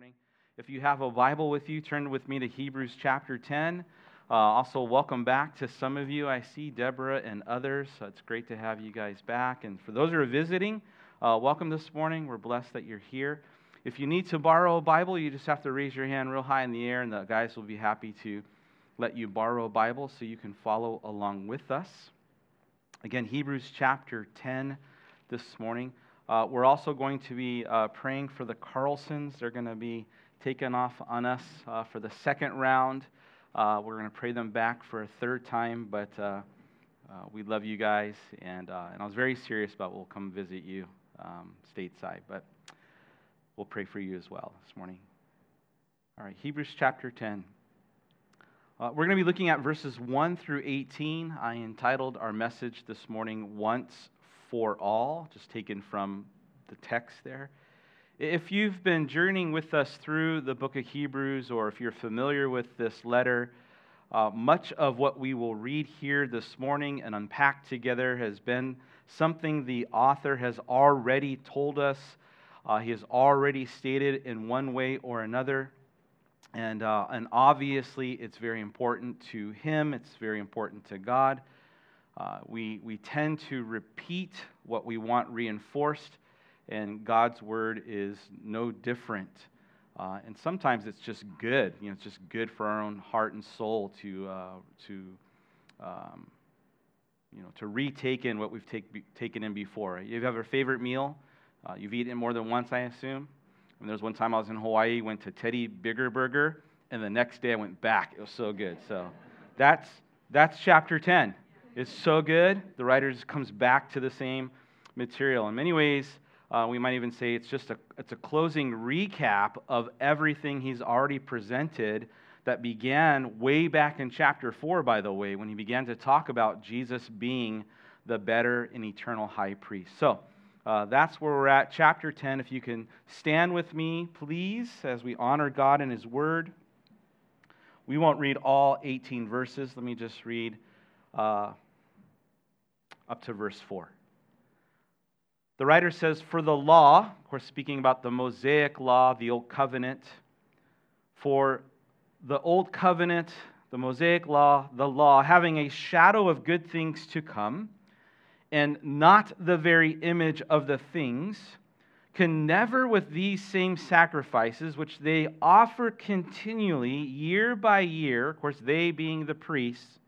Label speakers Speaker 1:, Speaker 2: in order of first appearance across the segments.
Speaker 1: morning. If you have a Bible with you, turn with me to Hebrews chapter 10. Uh, also, welcome back to some of you. I see Deborah and others. So it's great to have you guys back. And for those who are visiting, uh, welcome this morning. We're blessed that you're here. If you need to borrow a Bible, you just have to raise your hand real high in the air, and the guys will be happy to let you borrow a Bible so you can follow along with us. Again, Hebrews chapter 10 this morning. Uh, we're also going to be uh, praying for the Carlsons. They're going to be taken off on us uh, for the second round. Uh, we're going to pray them back for a third time, but uh, uh, we love you guys, and, and I was very serious about we'll come visit you um, stateside, but we'll pray for you as well this morning. All right, Hebrews chapter 10. we're going to be looking at verses 1 through 18. I entitled our message this morning, Once for all, just taken from the text there. If you've been journeying with us through the book of Hebrews, or if you're familiar with this letter, uh, much of what we will read here this morning and unpack together has been something the author has already told us. Uh, he has already stated in one way or another. And, uh, and obviously, it's very important to him, it's very important to God. Uh, we, we tend to repeat what we want reinforced, and God's word is no different. Uh, and sometimes it's just good. You know, it's just good for our own heart and soul to, uh, to, um, you know, to retake in what we've take, taken in before. You have a favorite meal? Uh, you've eaten more than once, I assume. And there was one time I was in Hawaii, went to Teddy Bigger Burger, and the next day I went back. It was so good. So that's, that's chapter 10. It's so good. The writer just comes back to the same material. In many ways, uh, we might even say it's just a, it's a closing recap of everything he's already presented that began way back in chapter 4, by the way, when he began to talk about Jesus being the better and eternal high priest. So uh, that's where we're at, chapter 10. If you can stand with me, please, as we honor God and his word. We won't read all 18 verses. Let me just read uh, up to verse 4. The writer says, For the law, of course, speaking about the Mosaic law, the Old Covenant, for the Old Covenant, the Mosaic law, the law, having a shadow of good things to come, and not the very image of the things, can never, with these same sacrifices, which they offer continually, year by year, of course, they being the priests,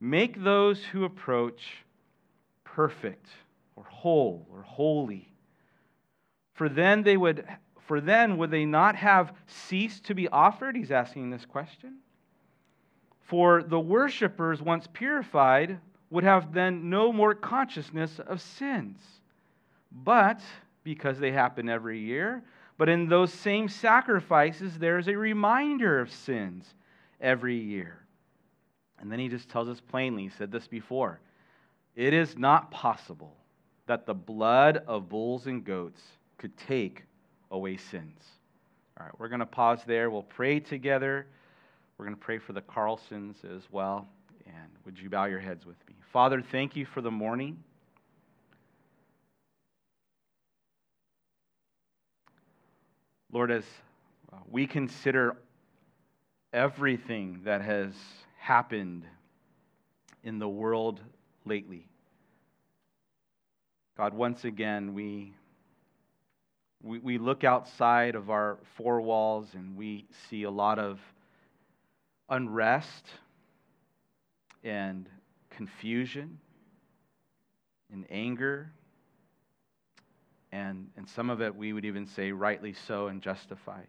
Speaker 1: Make those who approach perfect or whole or holy. For then they would for then would they not have ceased to be offered? He's asking this question. For the worshippers, once purified, would have then no more consciousness of sins. But, because they happen every year, but in those same sacrifices, there's a reminder of sins every year. And then he just tells us plainly, he said this before it is not possible that the blood of bulls and goats could take away sins. All right, we're going to pause there. We'll pray together. We're going to pray for the Carlsons as well. And would you bow your heads with me? Father, thank you for the morning. Lord, as uh, we consider everything that has happened in the world lately. God, once again, we, we, we look outside of our four walls and we see a lot of unrest and confusion and anger. And, and some of it we would even say rightly so and justified.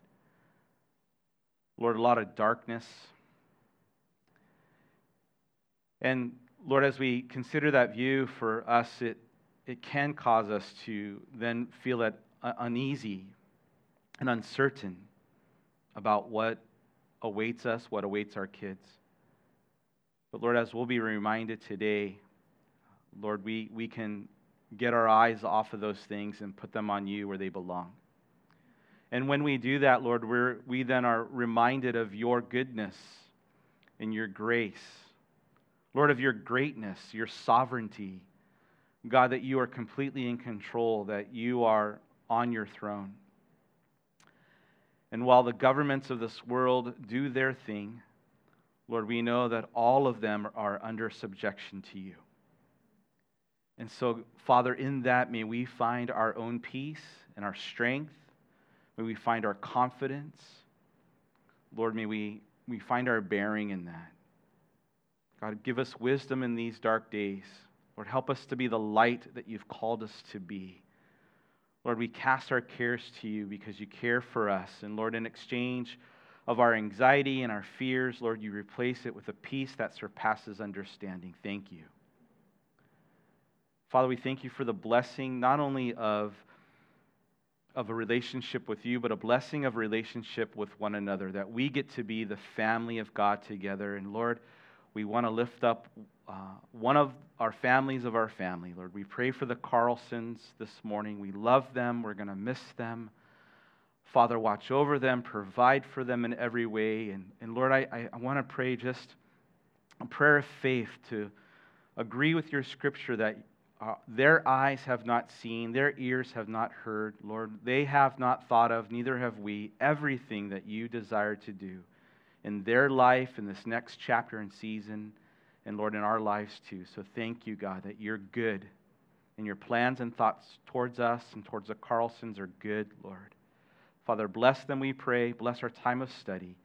Speaker 1: Lord, a lot of darkness, and Lord, as we consider that view for us, it, it can cause us to then feel that uh, uneasy and uncertain about what awaits us, what awaits our kids. But Lord, as we'll be reminded today, Lord, we, we can get our eyes off of those things and put them on you where they belong. And when we do that, Lord, we're, we then are reminded of your goodness and your grace Lord, of your greatness, your sovereignty. God, that you are completely in control, that you are on your throne. And while the governments of this world do their thing, Lord, we know that all of them are under subjection to you. And so, Father, in that, may we find our own peace and our strength. May we find our confidence. Lord, may we, we find our bearing in that. God, give us wisdom in these dark days. Lord, help us to be the light that you've called us to be. Lord, we cast our cares to you because you care for us. And Lord, in exchange of our anxiety and our fears, Lord, you replace it with a peace that surpasses understanding. Thank you. Father, we thank you for the blessing not only of, of a relationship with you, but a blessing of relationship with one another, that we get to be the family of God together. And Lord, we want to lift up uh, one of our families of our family, Lord. We pray for the Carlsons this morning. We love them. We're going to miss them. Father, watch over them, provide for them in every way. And, and Lord, I, I want to pray just a prayer of faith to agree with your scripture that uh, their eyes have not seen, their ears have not heard, Lord. They have not thought of, neither have we, everything that you desire to do in their life in this next chapter and season, and Lord, in our lives too. So thank you, God, that you're good and your plans and thoughts towards us and towards the Carlsons are good, Lord. Father, bless them, we pray. Bless our time of study.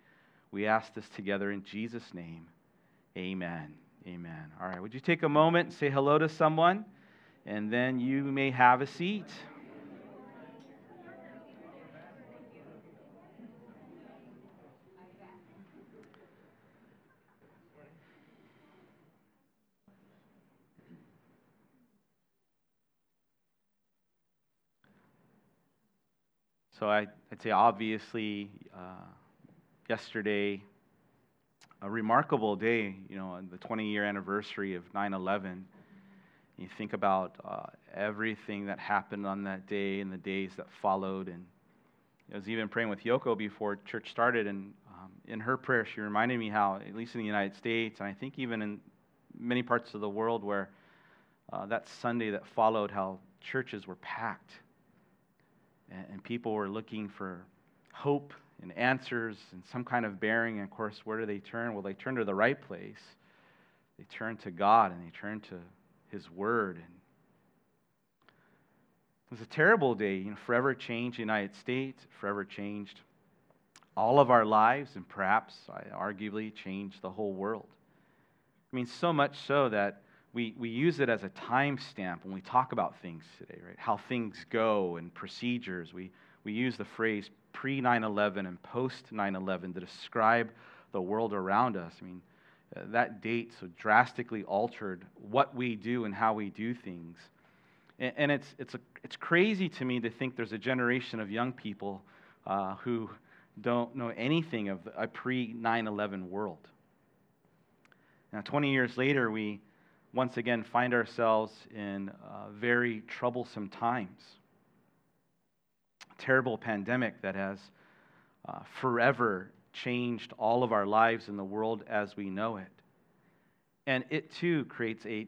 Speaker 1: We ask this together in Jesus' name. Amen. Amen. All right, would you take a moment and say hello to someone? And then you may have a seat. So I, would say, obviously, uh, yesterday, a remarkable day, you know, the 20 year anniversary of 9 11. You think about uh, everything that happened on that day and the days that followed. And I was even praying with Yoko before church started. And um, in her prayer, she reminded me how, at least in the United States, and I think even in many parts of the world where uh, that Sunday that followed, how churches were packed and people were looking for hope and answers and some kind of bearing. And of course, where do they turn? Well, they turn to the right place. They turn to God and they turn to His Word. And it was a terrible day. You know, forever changed the United States, forever changed all of our lives, and perhaps, I arguably, changed the whole world. I mean, so much so that we, we use it as a timestamp when we talk about things today, right? How things go and procedures. We, we use the phrase pre 9 11 and post 9 11 to describe the world around us. I mean, uh, that date so drastically altered what we do and how we do things. And, and it's, it's, a, it's crazy to me to think there's a generation of young people uh, who don't know anything of a pre 9 11 world. Now, 20 years later, we once again find ourselves in uh, very troublesome times. A terrible pandemic that has uh, forever changed all of our lives in the world as we know it. And it too creates a,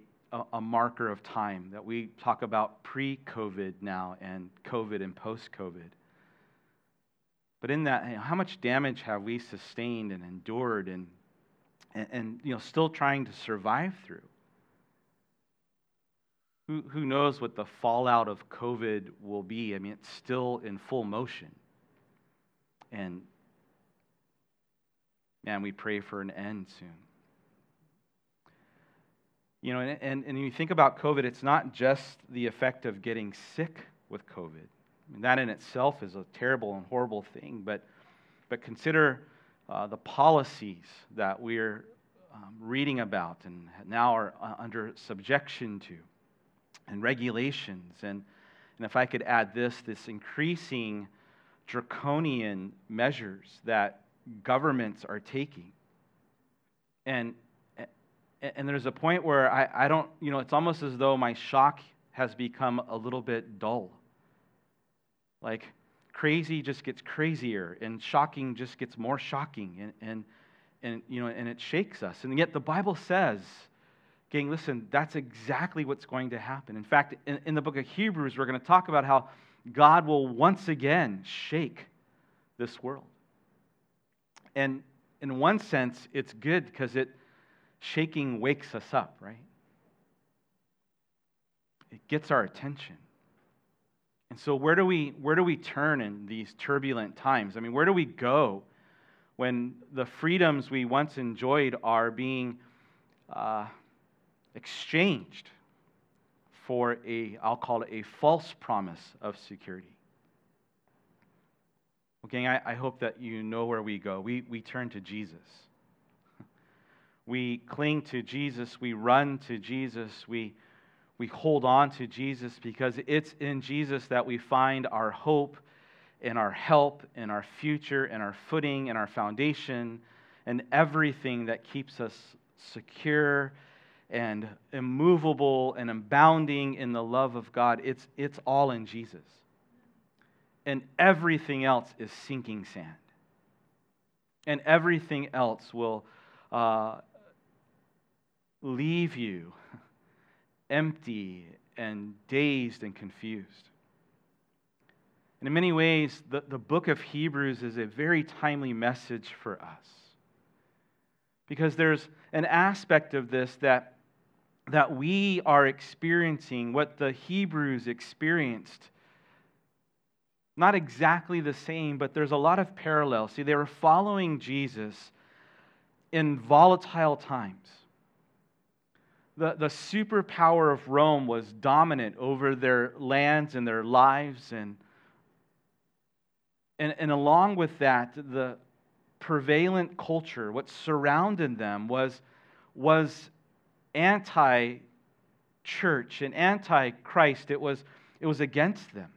Speaker 1: a, marker of time that we talk about pre COVID now and COVID and post COVID. But in that, how much damage have we sustained and endured and, and, and you know, still trying to survive through? Who, who knows what the fallout of COVID will be? I mean, it's still in full motion. And man, we pray for an end soon. You know, and, and, and you think about COVID, it's not just the effect of getting sick with COVID. I mean, that in itself is a terrible and horrible thing, but, but consider uh, the policies that we're um, reading about and now are uh, under subjection to and regulations. And, and if I could add this, this increasing draconian measures that governments are taking. And, and there's a point where I, I don't, you know, it's almost as though my shock has become a little bit dull. Like, crazy just gets crazier, and shocking just gets more shocking, and, and, and, you know, and it shakes us. And yet the Bible says Gang, listen, that's exactly what's going to happen. In fact, in, in the book of Hebrews, we're going to talk about how God will once again shake this world. And in one sense, it's good because it shaking wakes us up, right? It gets our attention. And so where do we where do we turn in these turbulent times? I mean, where do we go when the freedoms we once enjoyed are being uh, exchanged for a I'll call it a false promise of security? Okay, I, I hope that you know where we go. We, we turn to Jesus. We cling to Jesus. We run to Jesus. We, we hold on to Jesus because it's in Jesus that we find our hope and our help and our future and our footing and our foundation and everything that keeps us secure and immovable and abounding in the love of God. It's, it's all in Jesus and everything else is sinking sand. And everything else will uh, leave you empty and dazed and confused. And in many ways, the, the book of Hebrews is a very timely message for us. Because there's an aspect of this that, that we are experiencing, what the Hebrews experienced not exactly the same, but there's a lot of parallels. See, they were following Jesus in volatile times. The, the superpower of Rome was dominant over their lands and their lives. And, and, and along with that, the prevalent culture, what surrounded them, was, was anti church and anti Christ. It was, it was against them.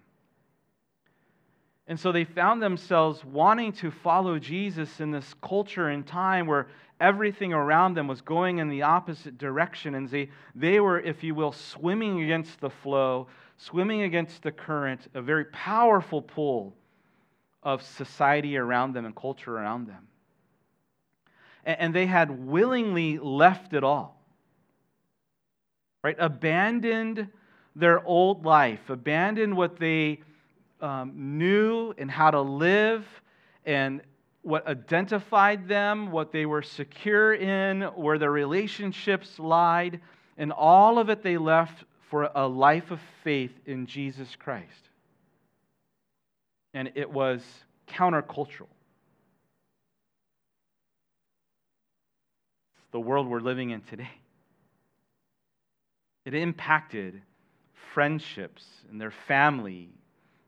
Speaker 1: And so they found themselves wanting to follow Jesus in this culture and time where everything around them was going in the opposite direction. And they, they were, if you will, swimming against the flow, swimming against the current, a very powerful pull of society around them and culture around them. And, and they had willingly left it all, right? Abandoned their old life, abandoned what they um, knew and how to live and what identified them, what they were secure in, where their relationships lied, and all of it they left for a life of faith in Jesus Christ. And it was countercultural. It's the world we're living in today. It impacted friendships and their family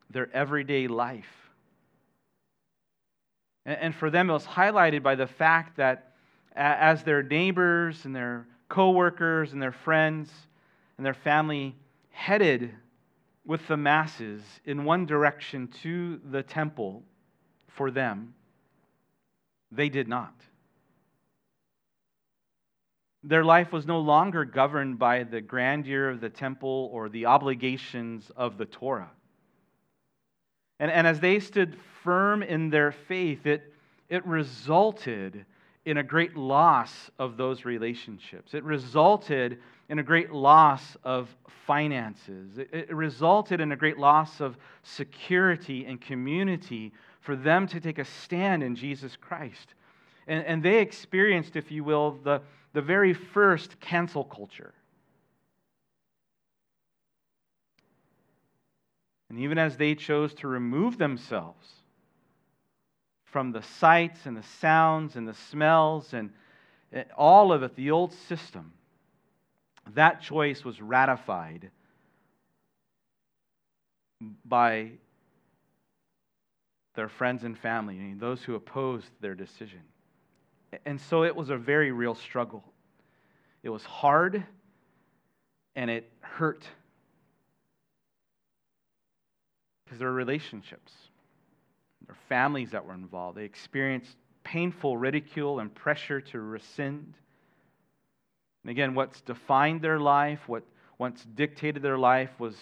Speaker 1: their everyday life. And for them, it was highlighted by the fact that as their neighbors and their coworkers and their friends and their family headed with the masses in one direction to the temple for them, they did not. Their life was no longer governed by the grandeur of the temple or the obligations of the Torah. And, and as they stood firm in their faith, it, it resulted in a great loss of those relationships. It resulted in a great loss of finances. It, it resulted in a great loss of security and community for them to take a stand in Jesus Christ. And, and they experienced, if you will, the, the very first cancel culture. And even as they chose to remove themselves from the sights and the sounds and the smells and all of it, the old system, that choice was ratified by their friends and family, those who opposed their decision. And so it was a very real struggle. It was hard and it hurt because there were relationships, there were families that were involved. They experienced painful ridicule and pressure to rescind. And again, what's defined their life, what once dictated their life, was,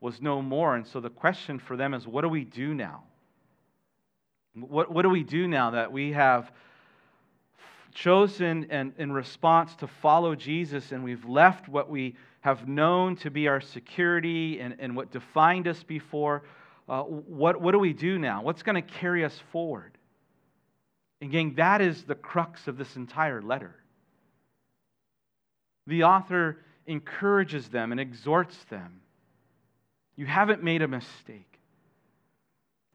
Speaker 1: was no more. And so the question for them is what do we do now? What, what do we do now that we have chosen and in response to follow Jesus and we've left what we have known to be our security and, and what defined us before? uh, what, what do we do now? What's going to carry us forward? And, gang, that is the crux of this entire letter. The author encourages them and exhorts them. You haven't made a mistake.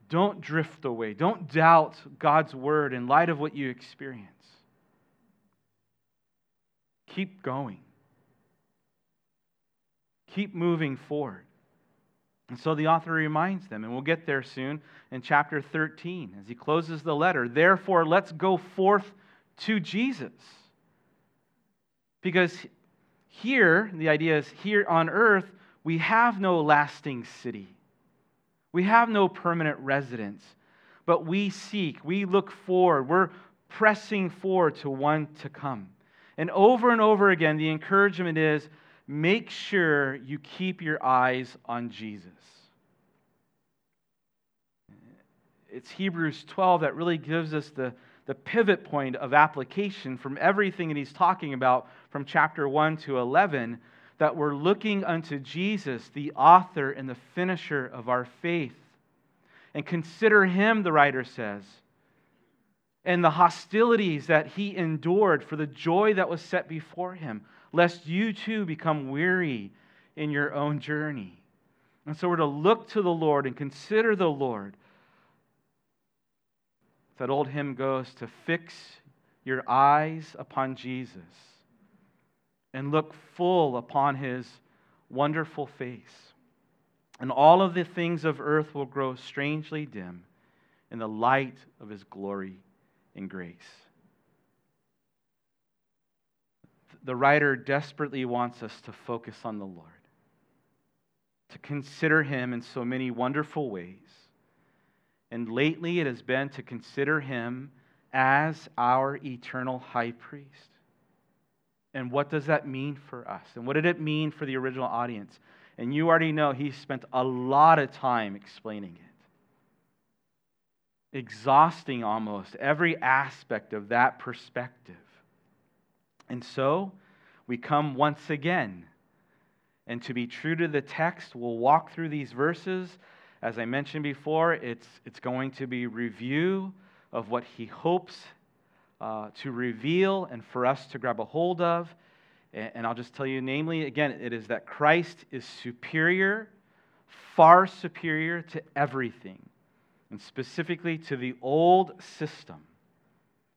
Speaker 1: Don't drift away. Don't doubt God's word in light of what you experience. Keep going. Keep moving forward. And so the author reminds them, and we'll get there soon in chapter 13 as he closes the letter. Therefore, let's go forth to Jesus. Because here, the idea is here on earth, we have no lasting city, we have no permanent residence, but we seek, we look forward, we're pressing forward to one to come. And over and over again, the encouragement is make sure you keep your eyes on Jesus. It's Hebrews 12 that really gives us the, the pivot point of application from everything that he's talking about from chapter 1 to 11 that we're looking unto Jesus, the author and the finisher of our faith. And consider him, the writer says, and the hostilities that he endured for the joy that was set before him, lest you too become weary in your own journey. And so we're to look to the Lord and consider the Lord. That old hymn goes to fix your eyes upon Jesus and look full upon his wonderful face. And all of the things of earth will grow strangely dim in the light of his glory and grace. The writer desperately wants us to focus on the Lord, to consider him in so many wonderful ways. And lately it has been to consider him as our eternal high priest. And what does that mean for us? And what did it mean for the original audience? And you already know he spent a lot of time explaining it, exhausting almost every aspect of that perspective. And so we come once again. And to be true to the text, we'll walk through these verses. As I mentioned before, it's, it's going to be review of what he hopes uh, to reveal and for us to grab a hold of. And, and I'll just tell you, namely, again, it is that Christ is superior, far superior to everything, and specifically to the old system.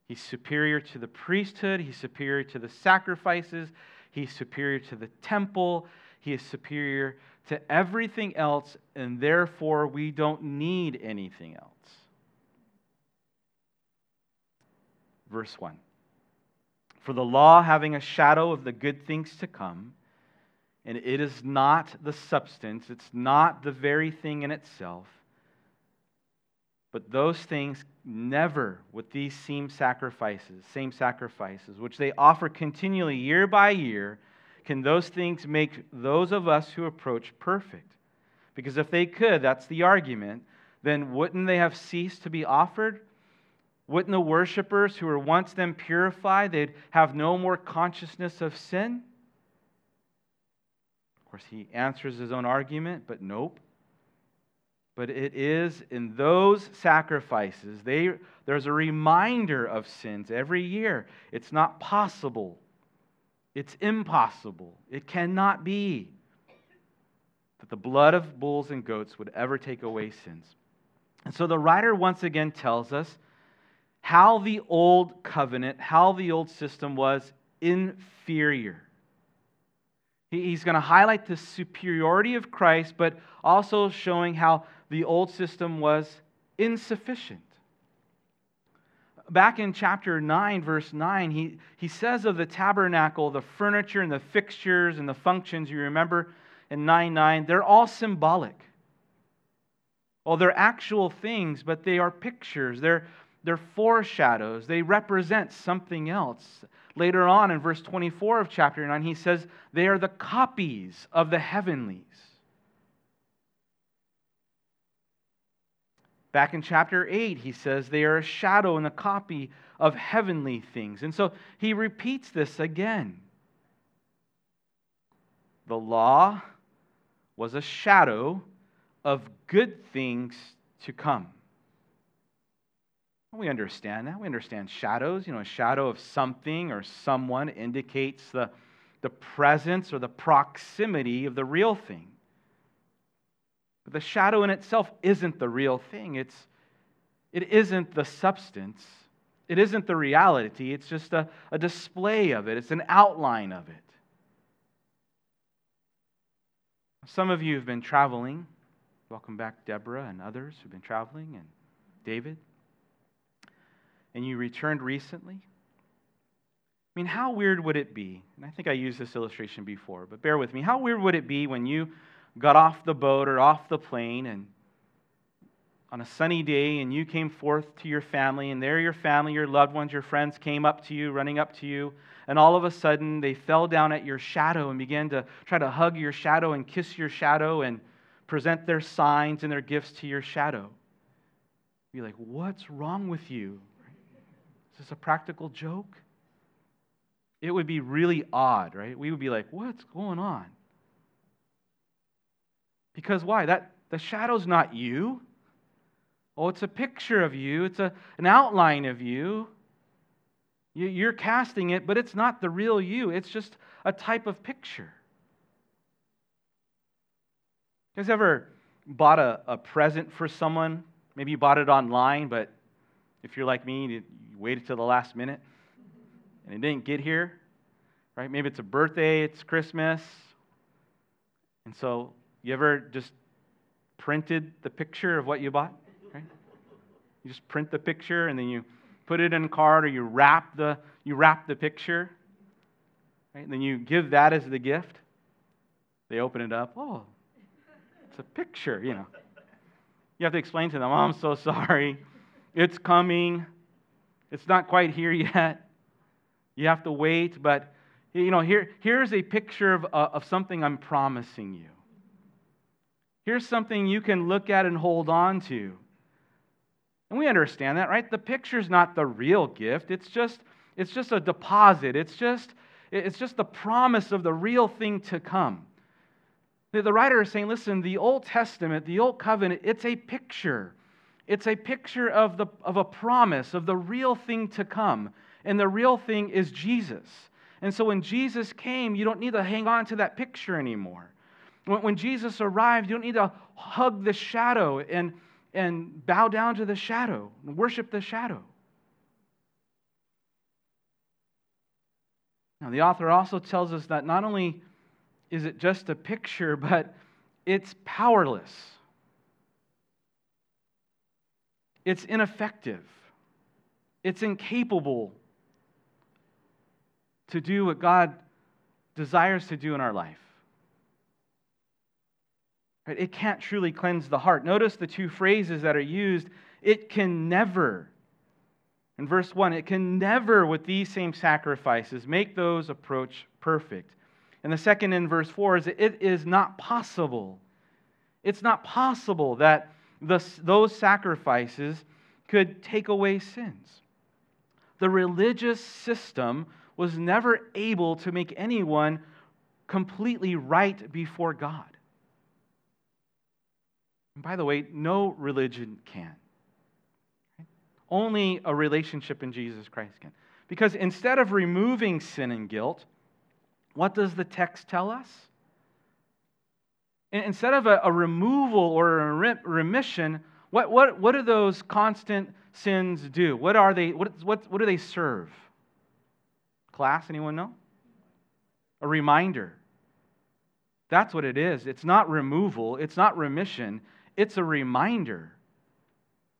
Speaker 1: He's superior to the priesthood, he's superior to the sacrifices, he's superior to the temple, he is superior to everything else, and therefore we don't need anything else. verse 1. For the law having a shadow of the good things to come, and it is not the substance, it's not the very thing in itself, but those things never with these same sacrifices, same sacrifices, which they offer continually year by year, can those things make those of us who approach perfect. Because if they could, that's the argument, then wouldn't they have ceased to be offered? Wouldn't the worshippers who were once then purified, they'd have no more consciousness of sin? Of course, he answers his own argument, but nope. But it is in those sacrifices, they, there's a reminder of sins every year. It's not possible. It's impossible. It cannot be that the blood of bulls and goats would ever take away sins. And so the writer once again tells us how the old covenant, how the old system was inferior. He's going to highlight the superiority of Christ, but also showing how the old system was insufficient. Back in chapter 9, verse 9, he, he says of the tabernacle, the furniture and the fixtures and the functions, you remember in 9 9, they're all symbolic. Well, they're actual things, but they are pictures. They're, they're foreshadows, they represent something else. Later on in verse 24 of chapter 9, he says they are the copies of the heavenlies. Back in chapter 8, he says they are a shadow and a copy of heavenly things. And so he repeats this again. The law was a shadow of good things to come. We understand that. We understand shadows. You know, a shadow of something or someone indicates the, the presence or the proximity of the real thing. But the shadow in itself isn't the real thing. It's, it isn't the substance. It isn't the reality. It's just a, a display of it, it's an outline of it. Some of you have been traveling. Welcome back, Deborah, and others who've been traveling, and David. And you returned recently. I mean, how weird would it be? And I think I used this illustration before, but bear with me. How weird would it be when you got off the boat or off the plane and on a sunny day and you came forth to your family and there your family, your loved ones, your friends came up to you, running up to you, and all of a sudden they fell down at your shadow and began to try to hug your shadow and kiss your shadow and present their signs and their gifts to your shadow. Be like, what's wrong with you? Is this a practical joke? It would be really odd, right? We would be like, what's going on? Because why? That the shadow's not you. Oh, it's a picture of you, it's a, an outline of you. you. You're casting it, but it's not the real you. It's just a type of picture. You guys ever bought a, a present for someone? Maybe you bought it online, but if you're like me, you waited till the last minute and it didn't get here, right? Maybe it's a birthday, it's Christmas. And so you ever just printed the picture of what you bought? You just print the picture and then you put it in a card or you wrap the, you wrap the picture. Right? And then you give that as the gift. They open it up. Oh, it's a picture, you know. You have to explain to them, oh, I'm so sorry. It's coming. It's not quite here yet. You have to wait, but you know, here, here's a picture of, uh, of something I'm promising you. Here's something you can look at and hold on to. And we understand that, right? The picture's not the real gift. It's just, it's just a deposit. It's just, it's just the promise of the real thing to come. The, writer is saying, listen, the Old Testament, the Old Covenant, it's a picture. It's a picture of, the, of a promise, of the real thing to come. And the real thing is Jesus. And so when Jesus came, you don't need to hang on to that picture anymore. When, Jesus arrived, you don't need to hug the shadow and, and bow down to the shadow, and worship the shadow. Now, the author also tells us that not only is it just a picture, but it's powerless, it's ineffective, it's incapable to do what God desires to do in our life. Right? It can't truly cleanse the heart. Notice the two phrases that are used. It can never. In verse 1, it can never, with these same sacrifices, make those approach perfect. And the second in verse 4 is it is not possible. It's not possible that the, those sacrifices could take away sins. The religious system was never able to make anyone completely right before God. And by the way, no religion can. Only a relationship in Jesus Christ can. Because instead of removing sin and guilt, what does the text tell us? Instead of a, a removal or a remission, what, what, what do those constant sins do? What are they? What, what, what do they serve? Class, anyone know? A reminder. That's what it is. It's not removal, it's not remission, it's a reminder.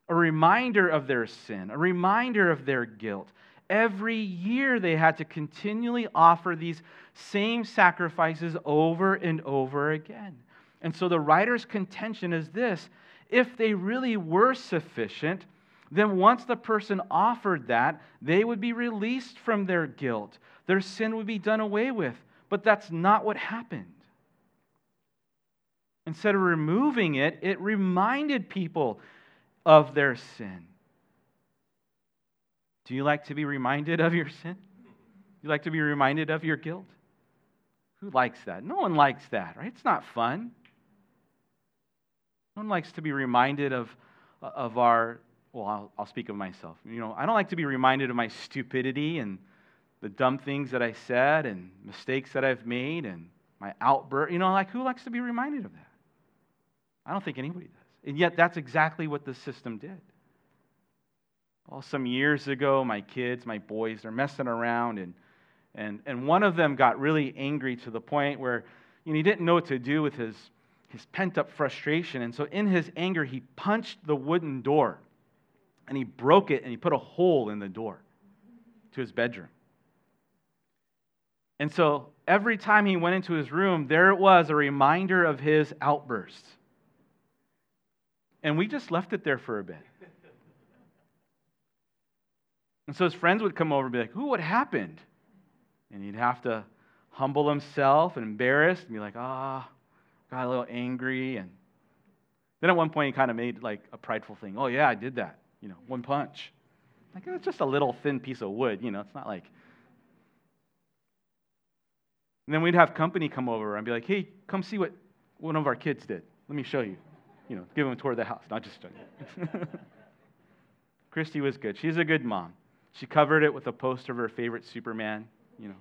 Speaker 1: A reminder of their sin, a reminder of their guilt. Every year they had to continually offer these same sacrifices over and over again. And so the writer's contention is this if they really were sufficient, then once the person offered that, they would be released from their guilt. Their sin would be done away with. But that's not what happened. Instead of removing it, it reminded people of their sin. Do you like to be reminded of your sin? You like to be reminded of your guilt? Who likes that? No one likes that, right? It's not fun. No one likes to be reminded of, of our, well, I'll, I'll speak of myself. You know, I don't like to be reminded of my stupidity and the dumb things that I said and mistakes that I've made and my outburst. You know, like who likes to be reminded of that? I don't think anybody does. And yet, that's exactly what the system did. Well, some years ago, my kids, my boys, they're messing around, and, and, and one of them got really angry to the point where you know, he didn't know what to do with his, his pent up frustration. And so, in his anger, he punched the wooden door and he broke it and he put a hole in the door to his bedroom. And so, every time he went into his room, there it was a reminder of his outbursts. And we just left it there for a bit. And so his friends would come over and be like, Ooh, what happened? And he'd have to humble himself and embarrassed and be like, Ah, oh, got a little angry. And then at one point he kind of made like a prideful thing. Oh, yeah, I did that. You know, one punch. Like, it's just a little thin piece of wood. You know, it's not like. And then we'd have company come over and be like, Hey, come see what one of our kids did. Let me show you you know, give them a tour of the house. Not just joking. Christy was good. She's a good mom. She covered it with a poster of her favorite Superman, you know.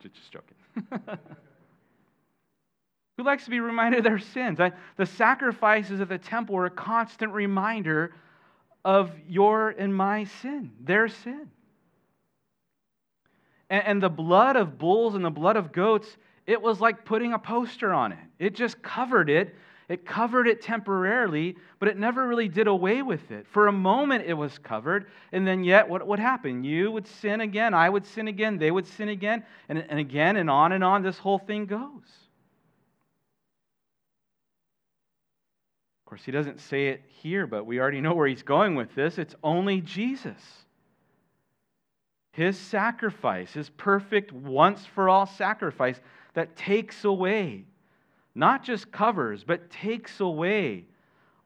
Speaker 1: Just, just joking. Who likes to be reminded of their sins? I, the sacrifices at the temple were a constant reminder of your and my sin, their sin. And, and the blood of bulls and the blood of goats, it was like putting a poster on it. It just covered it it covered it temporarily, but it never really did away with it. For a moment, it was covered, and then yet, what would happen? You would sin again, I would sin again, they would sin again, and, and again, and on and on, this whole thing goes. Of course, he doesn't say it here, but we already know where he's going with this. It's only Jesus. His sacrifice, his perfect once for all sacrifice that takes away not just covers, but takes away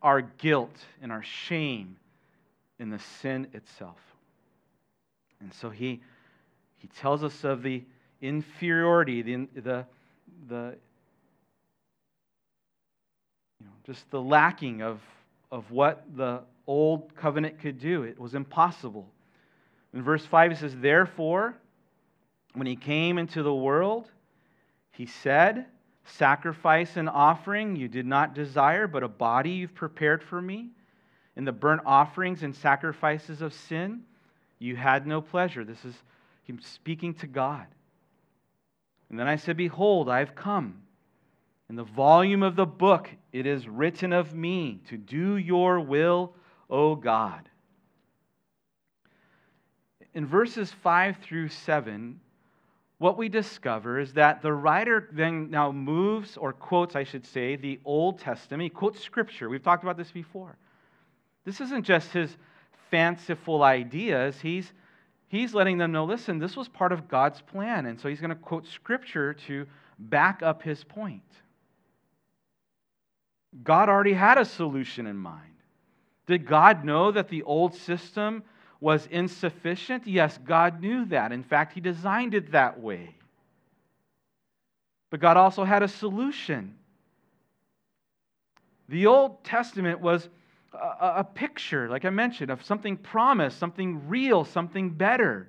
Speaker 1: our guilt and our shame in the sin itself. And so he, he tells us of the inferiority, the, the, the you know, just the lacking of, of what the old covenant could do. It was impossible. In verse 5, it says, Therefore, when he came into the world, he said, Sacrifice and offering you did not desire, but a body you've prepared for me. In the burnt offerings and sacrifices of sin, you had no pleasure. This is him speaking to God. And then I said, Behold, I have come. In the volume of the book, it is written of me to do your will, O God. In verses 5 through 7, what we discover is that the writer then now moves, or quotes, I should say, the Old Testament. He quotes Scripture. We've talked about this before. This isn't just his fanciful ideas. He's, he's letting them know listen, this was part of God's plan. And so he's going to quote Scripture to back up his point. God already had a solution in mind. Did God know that the old system was insufficient? Yes, God knew that. In fact, He designed it that way. But God also had a solution. The Old Testament was a, a picture, like I mentioned, of something promised, something real, something better.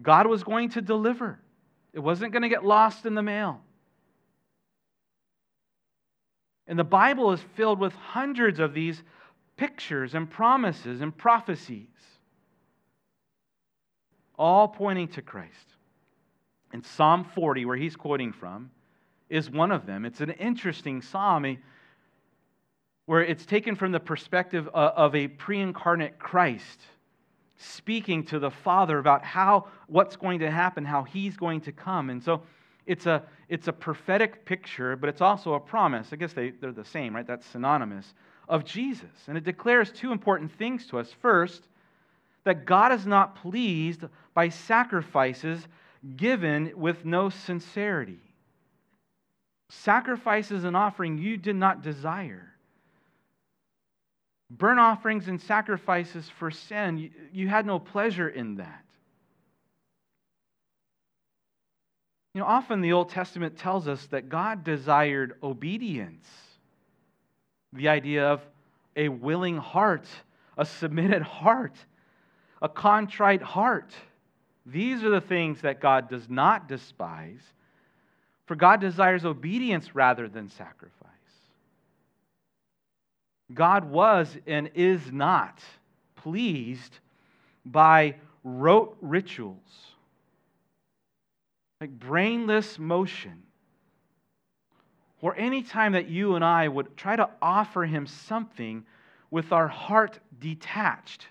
Speaker 1: God was going to deliver, it wasn't going to get lost in the mail. And the Bible is filled with hundreds of these pictures and promises and prophecies all pointing to Christ. And Psalm 40, where he's quoting from, is one of them. It's an interesting psalm where it's taken from the perspective of a pre incarnate Christ speaking to the Father about how what's going to happen, how he's going to come. And so it's a, it's a prophetic picture, but it's also a promise. I guess they, they're the same, right? That's synonymous of Jesus. And it declares two important things to us. First, that God is not pleased by sacrifices given with no sincerity. Sacrifices and offering you did not desire. Burnt offerings and sacrifices for sin, you, had no pleasure in that. You know, often the Old Testament tells us that God desired obedience, the idea of a willing heart, a submitted heart, a contrite heart. These are the things that God does not despise, for God desires obedience rather than sacrifice. God was and is not pleased by rote rituals, like brainless motion, or any time that you and I would try to offer Him something with our heart detached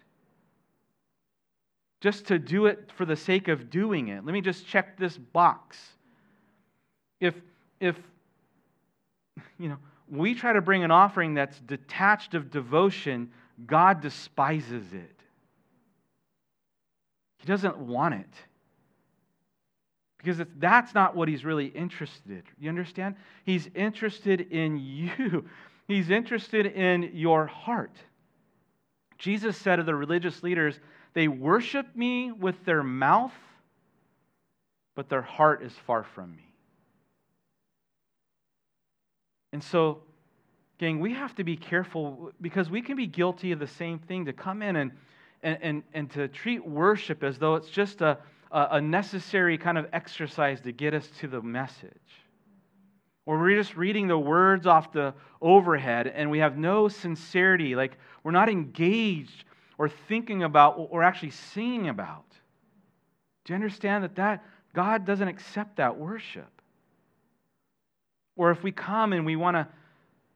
Speaker 1: just to do it for the sake of doing it. Let me just check this box. If, if, you know, we try to bring an offering that's detached of devotion, God despises it. He doesn't want it. Because that's not what he's really interested in. You understand? He's interested in you. He's interested in your heart. Jesus said to the religious leaders, they worship me with their mouth, but their heart is far from me. And so, gang, we have to be careful because we can be guilty of the same thing to come in and, and, and, and to treat worship as though it's just a, a necessary kind of exercise to get us to the message. Or we're just reading the words off the overhead and we have no sincerity, like we're not engaged or thinking about we're actually singing about. Do you understand that, that God doesn't accept that worship? Or if we come and we want to,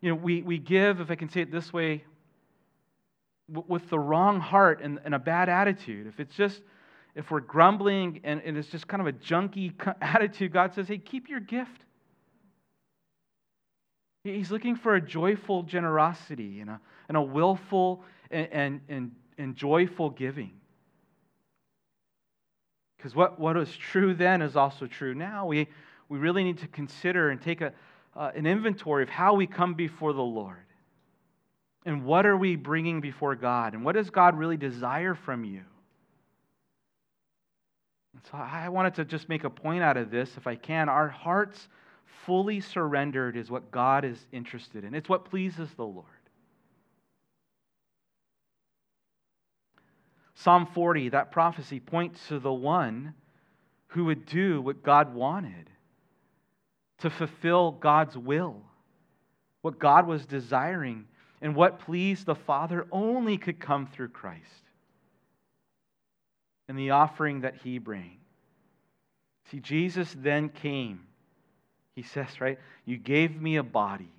Speaker 1: you know, we, we give, if I can say it this way, with the wrong heart and, and a bad attitude. If it's just, if we're grumbling and, and it's just kind of a junky attitude, God says, hey, keep your gift. He's looking for a joyful generosity and a, and a willful and, and, and and joyful giving. Because what, what was true then is also true now. We, we really need to consider and take a, uh, an inventory of how we come before the Lord. And what are we bringing before God? And what does God really desire from you? And so I wanted to just make a point out of this, if I can. Our hearts fully surrendered is what God is interested in, it's what pleases the Lord. Psalm 40, that prophecy points to the one who would do what God wanted to fulfill God's will. What God was desiring and what pleased the Father only could come through Christ and the offering that he bring. See, Jesus then came. He says, right? You gave me a body.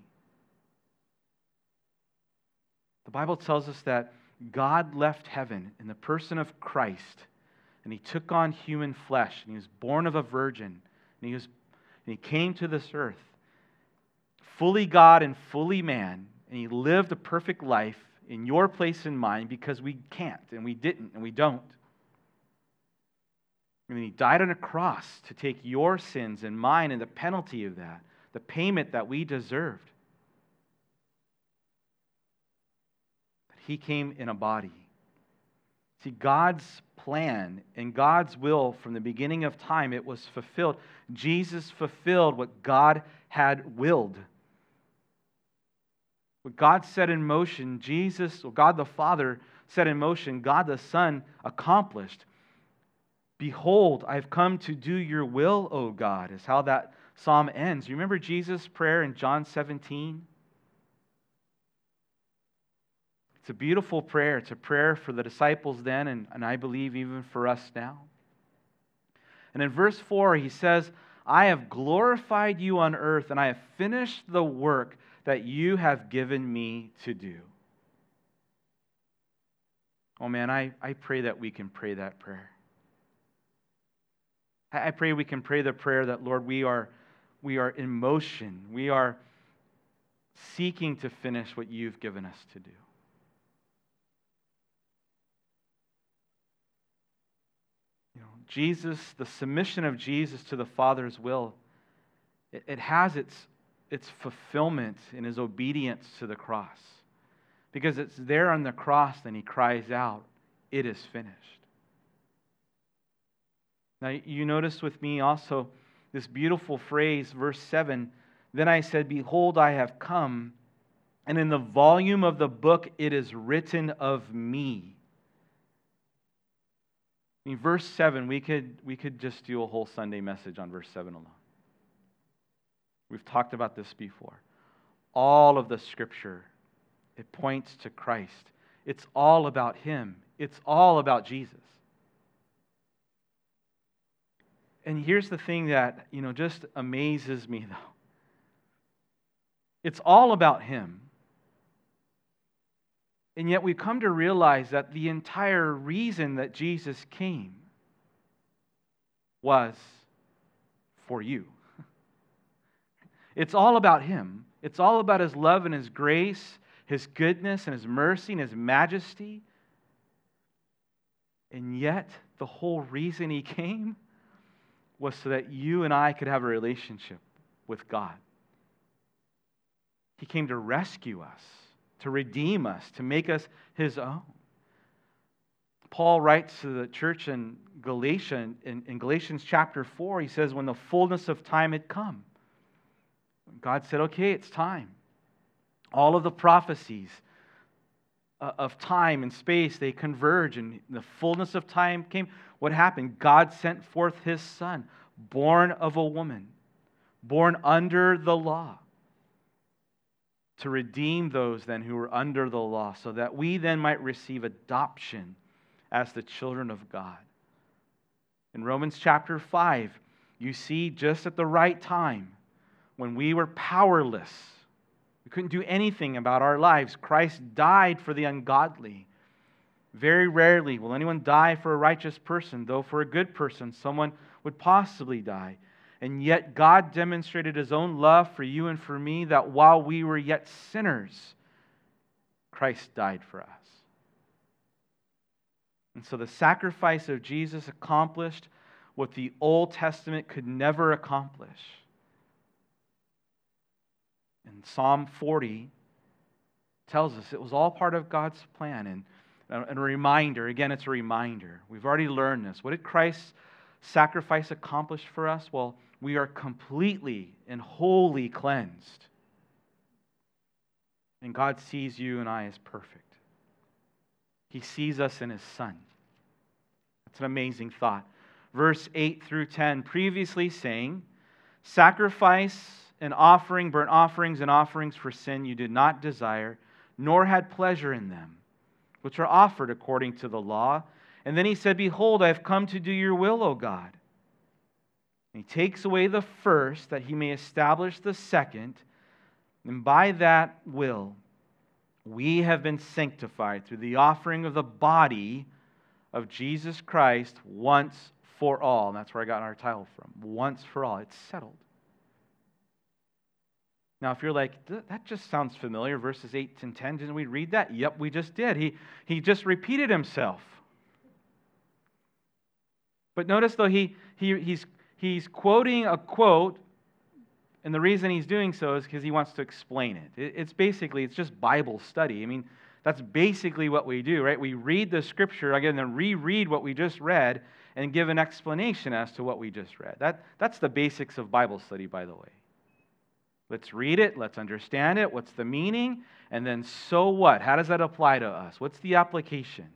Speaker 1: The Bible tells us that God left heaven in the person of Christ, and he took on human flesh, and he was born of a virgin, and he, was, and he came to this earth, fully God and fully man, and he lived a perfect life in your place and mine because we can't, and we didn't, and we don't. And he died on a cross to take your sins and mine and the penalty of that, the payment that we deserved. He came in a body. See, God's plan and God's will from the beginning of time, it was fulfilled. Jesus fulfilled what God had willed. What God set in motion, Jesus, or God the Father set in motion, God the Son accomplished. Behold, I've come to do your will, O God, is how that psalm ends. You remember Jesus' prayer in John 17? It's a beautiful prayer. It's a prayer for the disciples then, and, and I believe even for us now. And in verse 4, he says, I have glorified you on earth, and I have finished the work that you have given me to do. Oh man, I, I pray that we can pray that prayer. I, I pray we can pray the prayer that, Lord, we are, we are in motion. We are seeking to finish what you've given us to do. Jesus, the submission of Jesus to the Father's will, it, it has its, its fulfillment in his obedience to the cross. Because it's there on the cross, then he cries out, It is finished. Now, you notice with me also this beautiful phrase, verse 7 Then I said, Behold, I have come and in the volume of the book it is written of me. Mean, verse 7, we could, we could just do a whole Sunday message on verse 7 alone. We've talked about this before. All of the scripture, it points to Christ. It's all about Him, it's all about Jesus. And here's the thing that, you know, just amazes me though. It's all about Him. And yet we come to realize that the entire reason that Jesus came was for you. It's all about Him. It's all about His love and His grace, His goodness and His mercy and His majesty. And yet, the whole reason He came was so that you and I could have a relationship with God. He came to rescue us, to redeem us, to make us His own. Paul writes to the church in Galatia, in, in Galatians chapter 4, he says, When the fullness of time had come, God said, Okay, it's time. All of the prophecies uh, of time and space, they converge, and the fullness of time came. What happened? God sent forth his son, born of a woman, born under the law, to redeem those then who were under the law, so that we then might receive adoption as the children of God. In Romans chapter 5, you see just at the right time, when we were powerless, we couldn't do anything about our lives, Christ died for the ungodly. Very rarely will anyone die for a righteous person, though for a good person, someone would possibly die. And yet, God demonstrated his own love for you and for me that while we were yet sinners, Christ died for us. And so the sacrifice of Jesus accomplished what the Old Testament could never accomplish. And Psalm 40 tells us it was all part of God's plan. And, and a reminder, again, it's a reminder. We've already learned this. What did Christ's sacrifice accomplish for us? Well, we are completely and wholly cleansed. And God sees you and I as perfect. He sees us in His Son. That's an amazing thought. Verse 8 through 10, previously saying, Sacrifice and offering, burnt offerings and offerings for sin you did not desire, nor had pleasure in them, which are offered according to the law. And then he said, Behold, I have come to do your will, O God. And he takes away the first, that he may establish the second. And by that will, we have been sanctified through the offering of the body of Jesus Christ once for all. And that's where I got our title from. Once for all. It's settled. Now, if you're like, that just sounds familiar, verses 8 and 10, didn't we read that? Yep, we just did. He, he just repeated himself. But notice, though, he, he, he's, he's quoting a quote, and the reason he's doing so is because he wants to explain it. it. It's basically, it's just Bible study. I mean, that's basically what we do, right? We read the scripture, again, then reread what we just read, and give an explanation as to what we just read. That, that's the basics of Bible study, by the way. Let's read it, let's understand it, what's the meaning, and then so what? How does that apply to us? What's the application?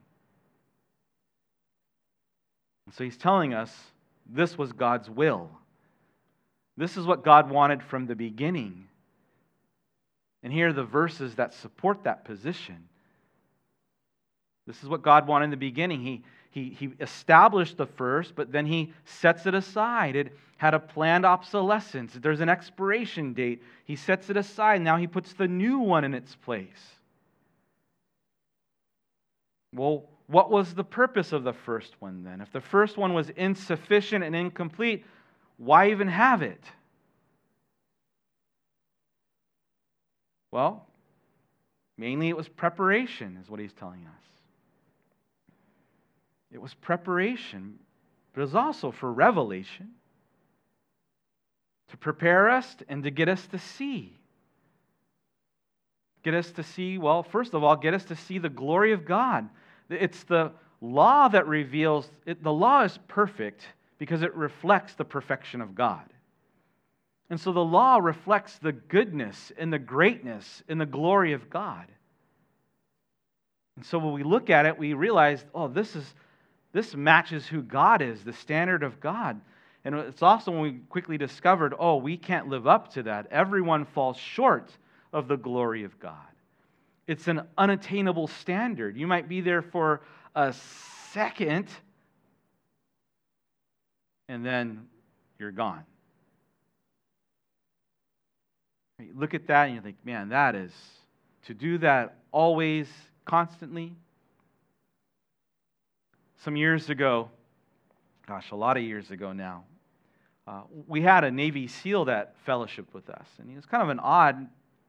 Speaker 1: And so he's telling us this was God's will. This is what God wanted from the beginning. And here are the verses that support that position. This is what God wanted in the beginning. He, he, he established the first, but then he sets it aside. It had a planned obsolescence. There's an expiration date. He sets it aside. Now he puts the new one in its place. Well, what was the purpose of the first one then? If the first one was insufficient and incomplete, why even have it? Well, mainly it was preparation, is what he's telling us. It was preparation, but it was also for revelation to prepare us and to get us to see. Get us to see, well, first of all, get us to see the glory of God. It's the law that reveals, it, the law is perfect because it reflects the perfection of God. And so the law reflects the goodness and the greatness and the glory of God. And so when we look at it, we realize, oh, this is this matches who God is, the standard of God. And it's also when we quickly discovered, oh, we can't live up to that. Everyone falls short of the glory of God. It's an unattainable standard. You might be there for a second, and then you're gone. You look at that and you think, man, that is to do that always, constantly. Some years ago, gosh, a lot of years ago now, uh, we had a Navy SEAL that fellowshiped with us. And he was kind of an odd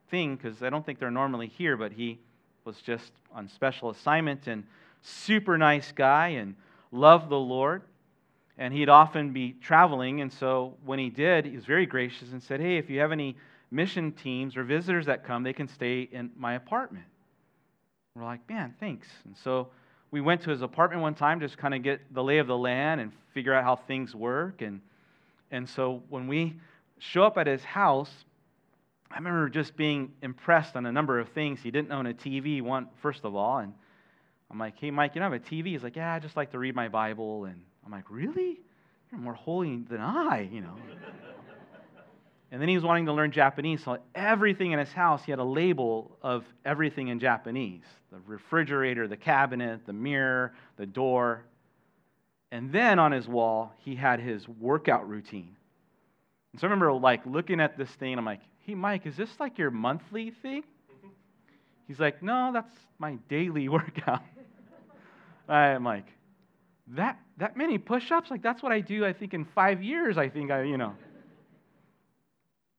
Speaker 1: thing because I don't think they're normally here, but he was just on special assignment and super nice guy and loved the Lord. And he'd often be traveling. And so when he did, he was very gracious and said, Hey, if you have any mission teams or visitors that come, they can stay in my apartment. We're like, Man, thanks. And so we went to his apartment one time just kind of get the lay of the land and figure out how things work. And and so when we show up at his house, I remember just being impressed on a number of things. He didn't own a TV, one, first of all. And I'm like, hey, Mike, you don't have a TV? He's like, yeah, I just like to read my Bible. And I'm like, really? You're more holy than I, you know. and then he was wanting to learn Japanese. So everything in his house, he had a label of everything in Japanese the refrigerator, the cabinet, the mirror, the door. And then on his wall, he had his workout routine. And so I remember like looking at this thing, I'm like, hey, Mike, is this like your monthly thing? He's like, no, that's my daily workout. I'm like, that, that many push ups? Like, that's what I do, I think, in five years, I think I, you know.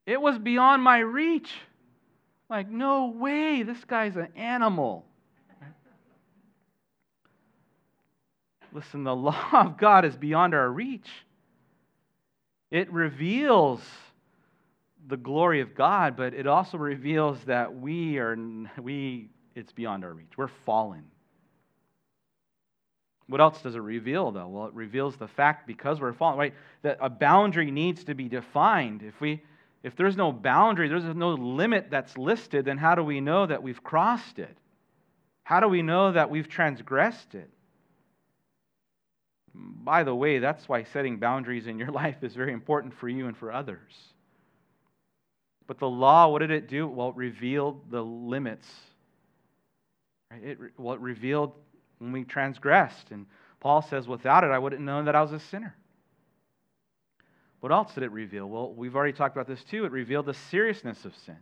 Speaker 1: It was beyond my reach. Like, no way, this guy's an animal. Listen, the law of God is beyond our reach. It reveals the glory of God, but it also reveals that we are we it's beyond our reach. We're fallen. What else does it reveal though? Well, it reveals the fact because we're fallen, right? That a boundary needs to be defined. If we if there's no boundary, there's no limit that's listed, then how do we know that we've crossed it? How do we know that we've transgressed it? By the way, that's why setting boundaries in your life is very important for you and for others. But the law, what did it do? Well, it revealed the limits. It, well, it revealed when we transgressed. And Paul says, without it, I wouldn't know that I was a sinner. What else did it reveal? Well, we've already talked about this too. It revealed the seriousness of sin.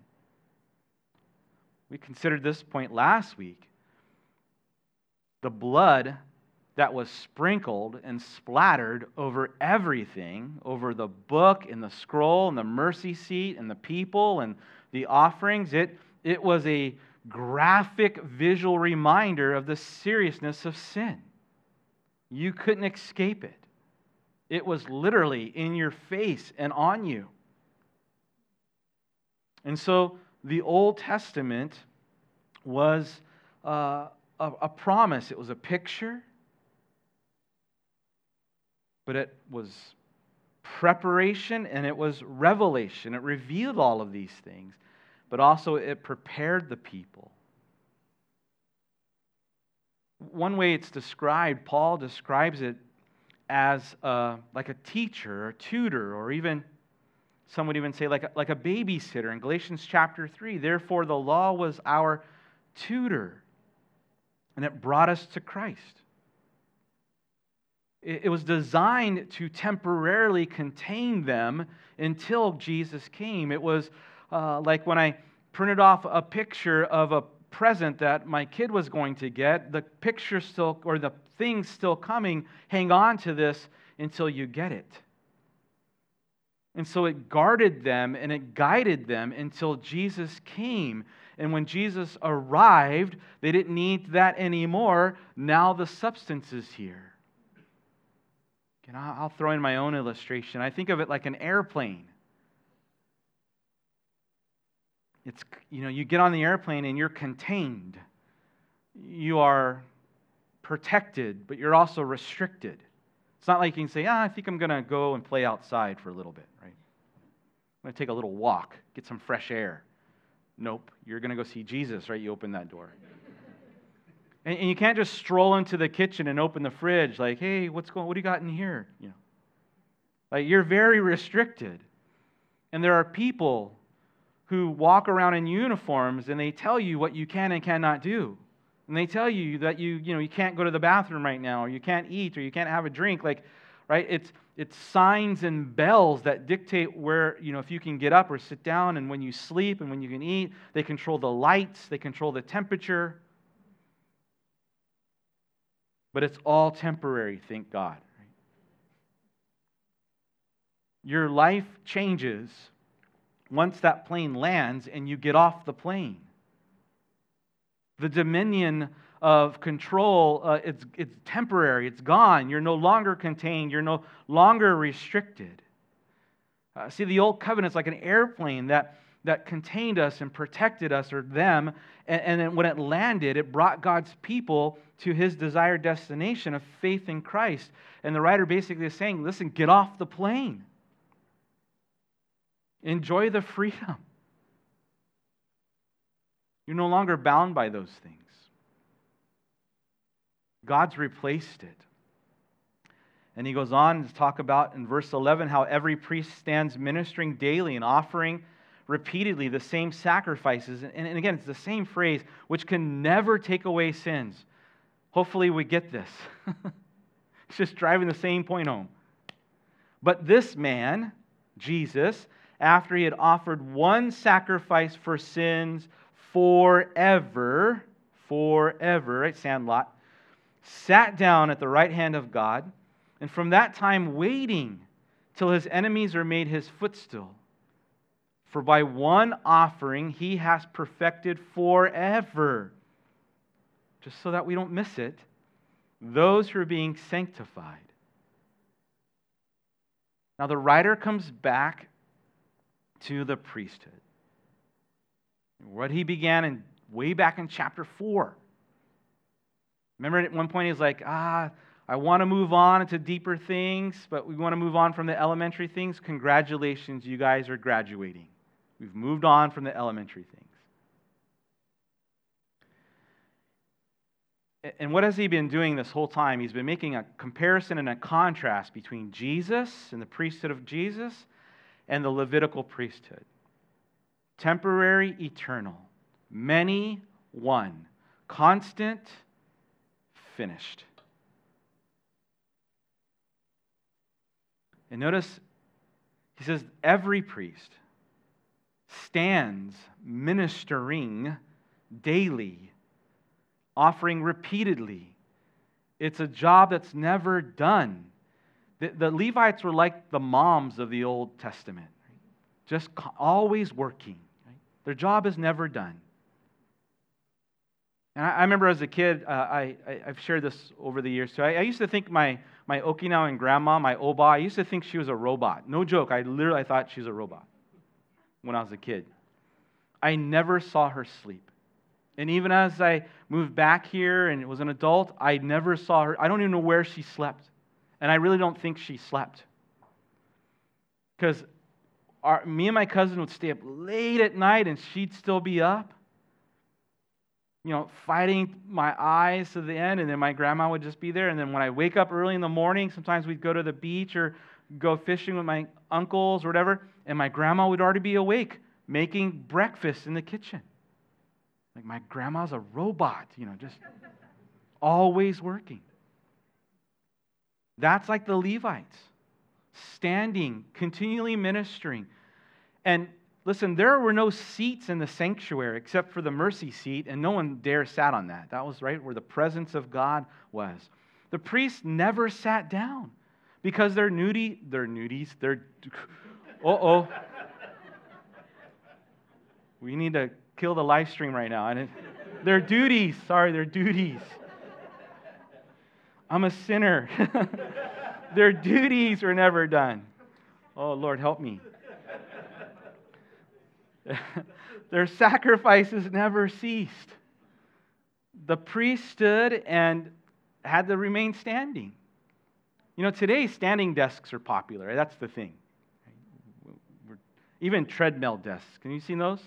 Speaker 1: We considered this point last week. The blood that was sprinkled and splattered over everything over the book and the scroll and the mercy seat and the people and the offerings. It, it was a graphic visual reminder of the seriousness of sin. You couldn't escape it, it was literally in your face and on you. And so the Old Testament was uh, a, a promise, it was a picture but it was preparation and it was revelation. It revealed all of these things, but also it prepared the people. One way it's described, Paul describes it as a, like a teacher or tutor, or even some would even say like a, like a babysitter in Galatians chapter 3. Therefore, the law was our tutor, and it brought us to Christ. It was designed to temporarily contain them until Jesus came. It was uh, like when I printed off a picture of a present that my kid was going to get, the picture still, or the thing still coming. Hang on to this until you get it. And so it guarded them and it guided them until Jesus came. And when Jesus arrived, they didn't need that anymore. Now the substance is here. And I'll throw in my own illustration. I think of it like an airplane. It's, you know, you get on the airplane and you're contained. You are protected, but you're also restricted. It's not like you can say, ah, I think I'm going to go and play outside for a little bit, right? I'm going to take a little walk, get some fresh air. Nope, you're going to go see Jesus, right? You open that door. And, and you can't just stroll into the kitchen and open the fridge like, hey, what's going what do you got in here? You know. Like you're very restricted. And there are people who walk around in uniforms and they tell you what you can and cannot do. And they tell you that you, you know, you can't go to the bathroom right now, or you can't eat, or you can't have a drink. Like, right? It's it's signs and bells that dictate where, you know, if you can get up or sit down and when you sleep and when you can eat. They control the lights, they control the temperature. But it's all temporary, thank God. Your life changes once that plane lands and you get off the plane. The dominion of control, uh, it's, it's temporary, it's gone. You're no longer contained, you're no longer restricted. Uh, see, the old covenant's like an airplane that, that contained us and protected us or them. And, and then when it landed, it brought God's people to his desired destination of faith in Christ. And the writer basically is saying, listen, get off the plane. Enjoy the freedom. You're no longer bound by those things. God's replaced it. And he goes on to talk about in verse 11 how every priest stands ministering daily and offering repeatedly the same sacrifices. And, and again, it's the same phrase, which can never take away sins. Hopefully, we get this. it's just driving the same point home. But this man, Jesus, after he had offered one sacrifice for sins forever, forever, right? Sandlot, sat down at the right hand of God, and from that time waiting till his enemies are made his footstool. For by one offering he has perfected forever, just so that we don't miss it, those who are being sanctified. Now, the writer comes back to the priesthood. What he began in, way back in chapter 4. Remember at one point he's like, ah, I want to move on into deeper things, but we want to move on from the elementary things. Congratulations, you guys are graduating. We've moved on from the elementary things. And what has he been doing this whole time? He's been making a comparison and a contrast between Jesus and the priesthood of Jesus and the Levitical priesthood. Temporary, eternal. Many, one. Constant, finished. And notice, he says, every priest stands ministering daily, offering repeatedly. It's a job that's never done. The, the Levites were like the moms of the Old Testament, just always working. Their job is never done. And I, I remember as a kid, uh, I, I, have shared this over the years too. I, I, used to think my, my Okinawan grandma, my Oba, I used to think she was a robot. No joke, I literally thought she was a robot when I was a kid. I never saw her sleep. And even as I moved back here and was an adult, I never saw her. I don't even know where she slept. And I really don't think she slept. Because me and my cousin would stay up late at night and she'd still be up you know, fighting my eyes to the end, and then my grandma would just be there. And then when I wake up early in the morning, sometimes we'd go to the beach or go fishing with my uncles or whatever, and my grandma would already be awake making breakfast in the kitchen. Like my grandma's a robot, you know, just always working. That's like the Levites, standing, continually ministering. And Listen, there were no seats in the sanctuary except for the mercy seat, and no one dare sat on that. That was right where the presence of God was. The priests never sat down because they're nudie, they're nudies, they're uh oh. We need to kill the live stream right now. And their duties, sorry, their duties. I'm a sinner. their duties were never done. Oh, Lord, help me. Their sacrifices never ceased. The priest stood and had to remain standing. You know, today standing desks are popular. That's the thing. Even treadmill desks. Can you see those?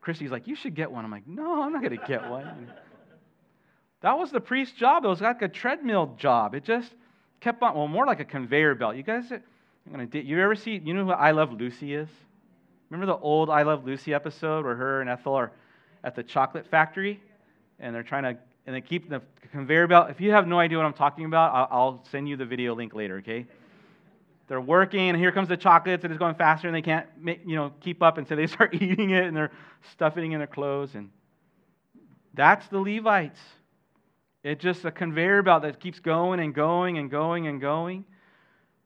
Speaker 1: Christy's like, you should get one. I'm like, no, I'm not going to get one. that was the priest's job. It was like a treadmill job. It just kept on, well, more like a conveyor belt. You guys, I'm gonna, you ever see, you know who I Love Lucy is? Remember the old I Love Lucy episode where her and Ethel are at the chocolate factory and they're trying to, and they keep the conveyor belt. If you have no idea what I'm talking about, I'll, I'll send you the video link later, okay? They're working, and here comes the chocolates, and it's going faster, and they can't, you know, keep up, and so they start eating it, and they're stuffing it in their clothes, and that's the Levites. It's just a conveyor belt that keeps going and going and going and going.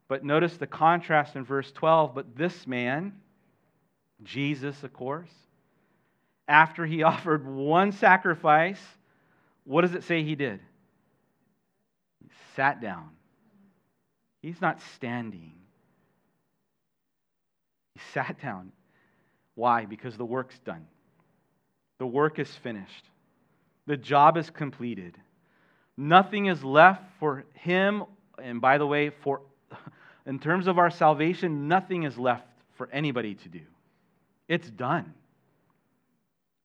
Speaker 1: But notice the contrast in verse 12. But this man, Jesus, of course, after he offered one sacrifice, what does it say he did? He sat down. He's not standing. He sat down. Why? Because the work's done. The work is finished. The job is completed. Nothing is left for him. And by the way, for in terms of our salvation, nothing is left for anybody to do. It's done.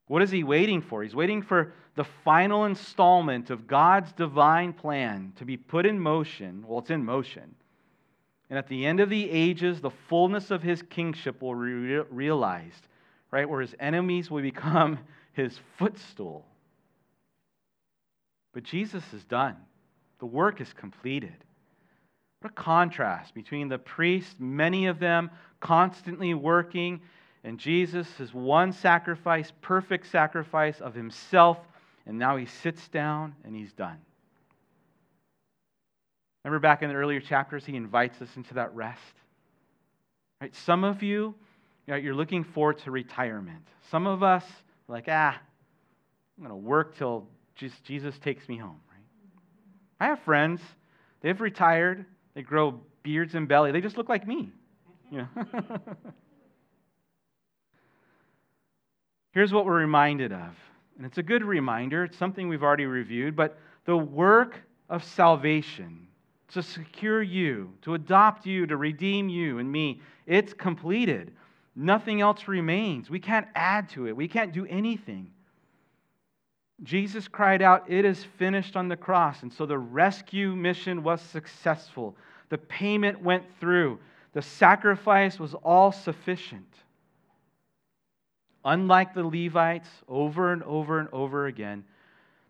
Speaker 1: What is he waiting for? He's waiting for the final installment of God's divine plan to be put in motion. Well, it's in motion. And at the end of the ages, the fullness of his kingship will be realized, right? Where his enemies will become his footstool. But Jesus is done, the work is completed. What a contrast between the priests, many of them constantly working, and Jesus, his one sacrifice, perfect sacrifice of himself, and now he sits down and he's done. Remember back in the earlier chapters, he invites us into that rest. Right? Some of you, you're looking forward to retirement. Some of us, like, ah, I'm going to work till Jesus takes me home. Right? I have friends, they've retired, they grow beards and belly, they just look like me. You know? Here's what we're reminded of. And it's a good reminder. It's something we've already reviewed, but the work of salvation to secure you, to adopt you, to redeem you and me. It's completed. Nothing else remains. We can't add to it, we can't do anything. Jesus cried out, It is finished on the cross. And so the rescue mission was successful. The payment went through. The sacrifice was all sufficient. Unlike the Levites, over and over and over again,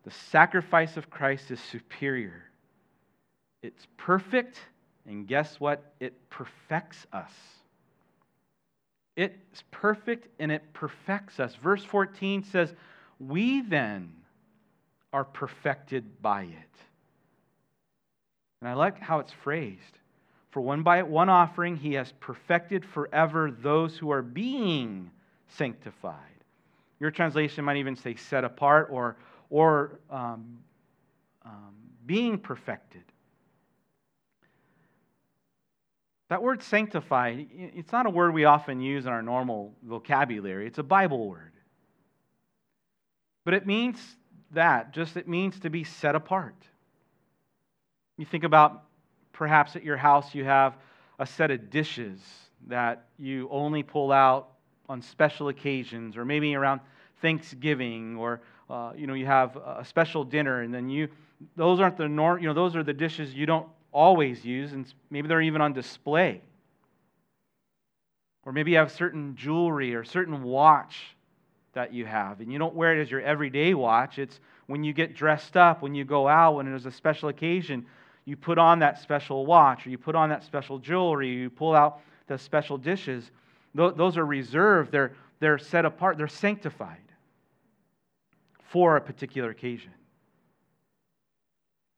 Speaker 1: the sacrifice of Christ is superior. It's perfect, and guess what? It perfects us. It's perfect and it perfects us. Verse 14 says, We then are perfected by it. And I like how it's phrased. For one by one offering, he has perfected forever those who are being sanctified. Your translation might even say set apart or, or um, um, being perfected. That word sanctified, it's not a word we often use in our normal vocabulary, it's a Bible word. But it means that, just it means to be set apart. You think about perhaps at your house you have a set of dishes that you only pull out on special occasions, or maybe around Thanksgiving, or uh, you know you have a special dinner, and then you those aren't the norm. You know those are the dishes you don't always use, and maybe they're even on display. Or maybe you have certain jewelry or certain watch that you have, and you don't wear it as your everyday watch. It's when you get dressed up, when you go out, when there's a special occasion, you put on that special watch, or you put on that special jewelry, you pull out the special dishes. Those are reserved, they're, they're set apart, they're sanctified for a particular occasion.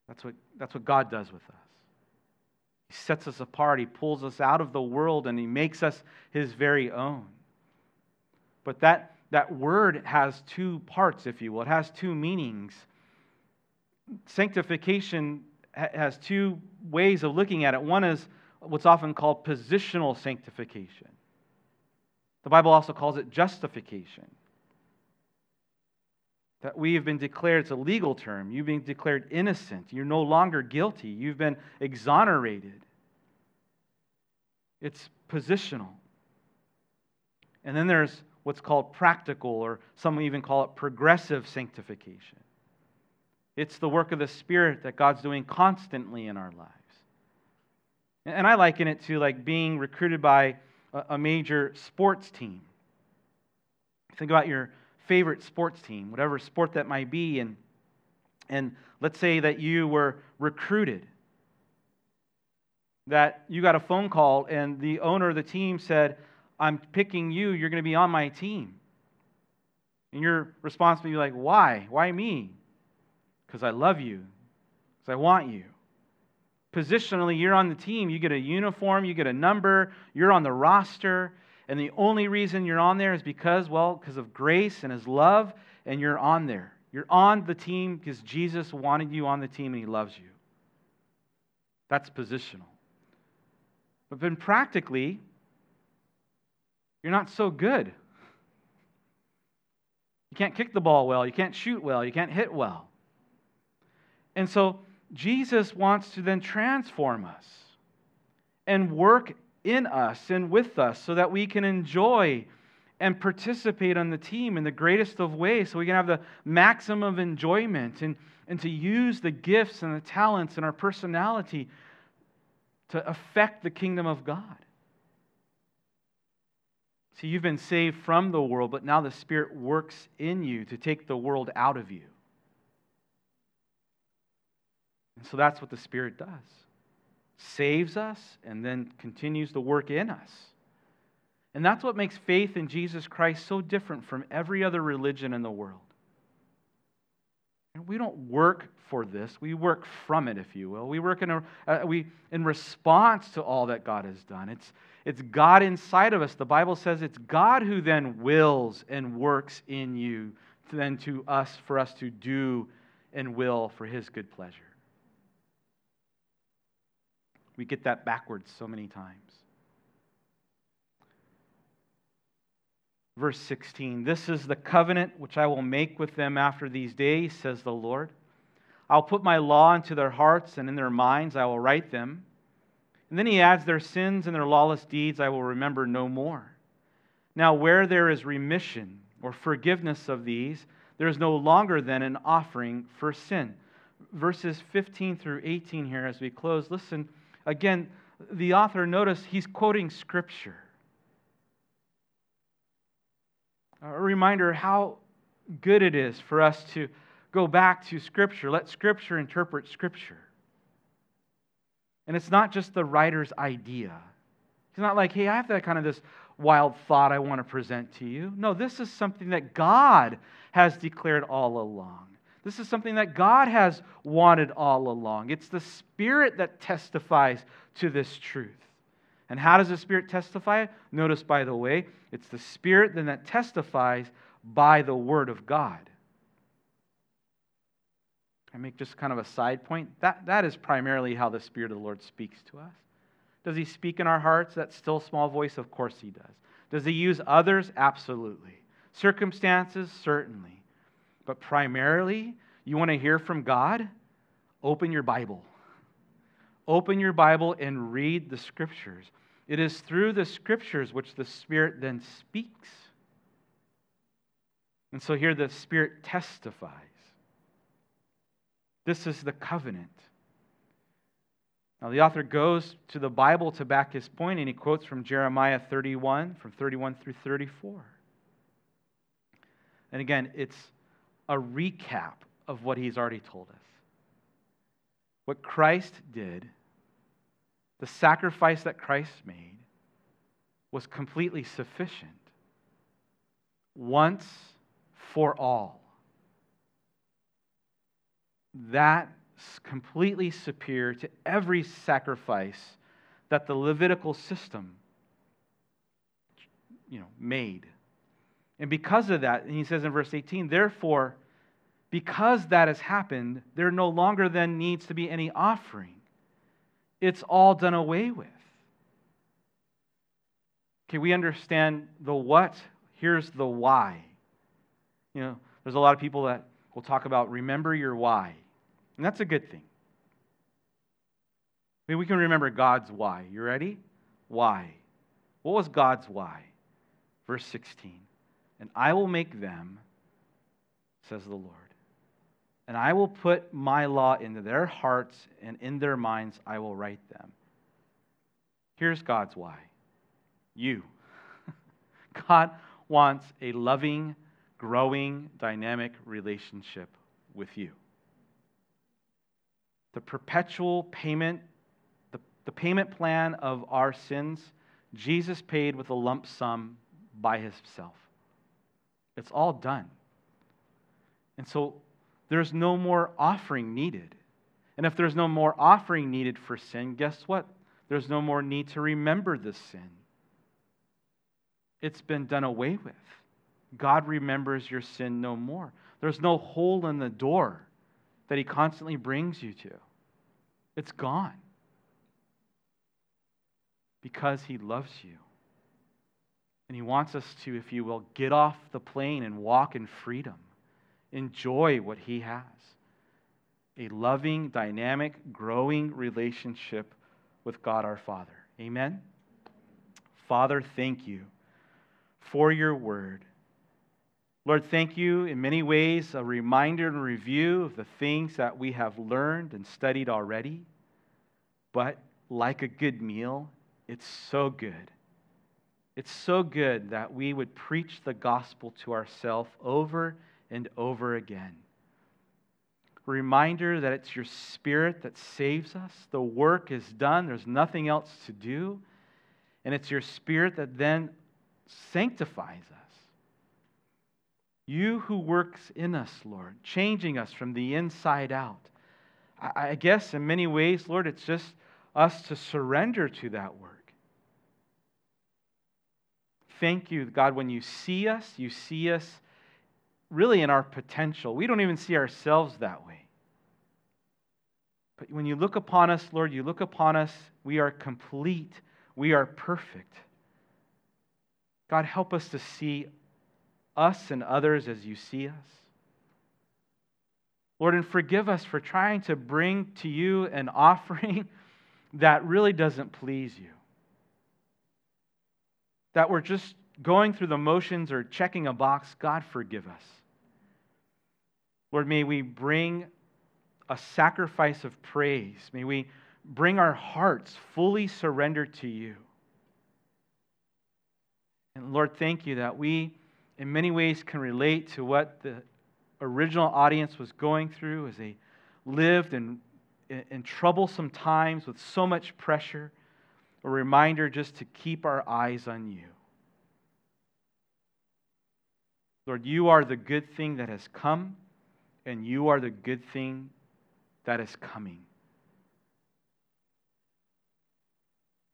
Speaker 1: That's what, that's what God does with us. He sets us apart. He pulls us out of the world and He makes us His very own. But that, that word has two parts, if you will, it has two meanings. Sanctification has two ways of looking at it. One is what's often called positional sanctification, the Bible also calls it justification. That we have been declared, it's a legal term. You've been declared innocent. You're no longer guilty. You've been exonerated. It's positional. And then there's what's called practical, or some even call it progressive sanctification. It's the work of the Spirit that God's doing constantly in our lives. And I liken it to like being recruited by a major sports team. Think about your favorite sports team, whatever sport that might be, and, and let's say that you were recruited, that you got a phone call, and the owner of the team said, I'm picking you, you're going to be on my team. And your response would be like, Why? Why me? Because I love you, because I want you. Positionally, you're on the team. You get a uniform, you get a number, you're on the roster. And the only reason you're on there is because, well, because of grace and His love, and you're on there. You're on the team because Jesus wanted you on the team and He loves you. That's positional. But then practically, you're not so good. You can't kick the ball well, you can't shoot well, you can't hit well. And so Jesus wants to then transform us and work in us and with us so that we can enjoy and participate on the team in the greatest of ways so we can have the maximum of enjoyment and, and to use the gifts and the talents and our personality to affect the kingdom of God. See, you've been saved from the world, but now the Spirit works in you to take the world out of you. And so that's what the Spirit does saves us and then continues to work in us. And that's what makes faith in Jesus Christ so different from every other religion in the world. And we don't work for this, we work from it, if you will. We work in, a, uh, we, in response to all that God has done. It's, it's God inside of us. The Bible says it's God who then wills and works in you, then to us, for us to do and will for his good pleasure. We get that backwards so many times. Verse 16 This is the covenant which I will make with them after these days, says the Lord. I'll put my law into their hearts, and in their minds I will write them. And then he adds, Their sins and their lawless deeds I will remember no more. Now, where there is remission or forgiveness of these, there is no longer then an offering for sin. Verses 15 through 18 here as we close, listen Again, the author, notice he's quoting Scripture. A reminder how good it is for us to go back to Scripture. Let Scripture interpret Scripture. And it's not just the writer's idea. It's not like, hey, I have that kind of this wild thought I want to present to you. No, this is something that God has declared all along. This is something that God has wanted all along. It's the Spirit that testifies to this truth. And how does the Spirit testify? Notice, by the way, it's the Spirit then that testifies by the Word of God. I make just kind of a side point. That, that is primarily how the Spirit of the Lord speaks to us. Does He speak in our hearts? That still small voice? Of course He does. Does He use others? Absolutely. Circumstances? Certainly. But primarily, you want to hear from God? Open your Bible. Open your Bible and read the Scriptures. It is through the Scriptures which the Spirit then speaks. And so here the Spirit testifies. This is the covenant. Now, the author goes to the Bible to back his point, and he quotes from Jeremiah 31, from 31 through 34. And again, it's a recap of what he's already told us. What Christ did, the sacrifice that Christ made, was completely sufficient. Once for all. That's completely superior to every sacrifice that the Levitical system you know, made. And because of that, and he says in verse 18, therefore, because that has happened, there no longer then needs to be any offering. It's all done away with. Okay, we understand the what, here's the why. You know, there's a lot of people that will talk about remember your why, and that's a good thing. I mean, we can remember God's why. You ready? Why? What was God's why? Verse 16 And I will make them, says the Lord, and I will put my law into their hearts, and in their minds I will write them. Here's God's why you. God wants a loving, growing, dynamic relationship with you. The perpetual payment, the, the payment plan of our sins, Jesus paid with a lump sum by himself. It's all done. And so there's no more offering needed. And if there's no more offering needed for sin, guess what? There's no more need to remember the sin. It's been done away with. God remembers your sin no more. There's no hole in the door that He constantly brings you to. It's gone. Because He loves you. And He wants us to, if you will, get off the plane and walk in freedom. Enjoy what He has a loving, dynamic, growing relationship with God our Father. Amen? Father, thank you for your word. Lord, thank you in many ways, a reminder and review of the things that we have learned and studied already. But like a good meal, it's so good. It's so good that we would preach the gospel to ourselves over and over again. Reminder that it's your spirit that saves us. The work is done, there's nothing else to do. And it's your spirit that then sanctifies us. You who works in us, Lord, changing us from the inside out. I guess in many ways, Lord, it's just us to surrender to that work. Thank you, God, when you see us, you see us really in our potential. We don't even see ourselves that way. But when you look upon us, Lord, you look upon us, we are complete, we are perfect. God, help us to see us and others as you see us. Lord, and forgive us for trying to bring to you an offering that really doesn't please you. That we're just going through the motions or checking a box. God, forgive us. Lord, may we bring a sacrifice of praise. May we bring our hearts fully surrendered to you. And Lord, thank you that we, in many ways, can relate to what the original audience was going through as they lived in, in, troublesome times with so much pressure. A reminder just to keep our eyes on you. Lord, you are the good thing that has come, and you are the good thing that is coming.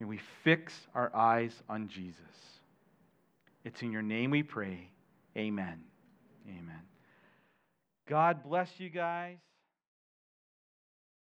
Speaker 1: And we fix our eyes on Jesus. It's in your name we pray. Amen. Amen. God bless you guys.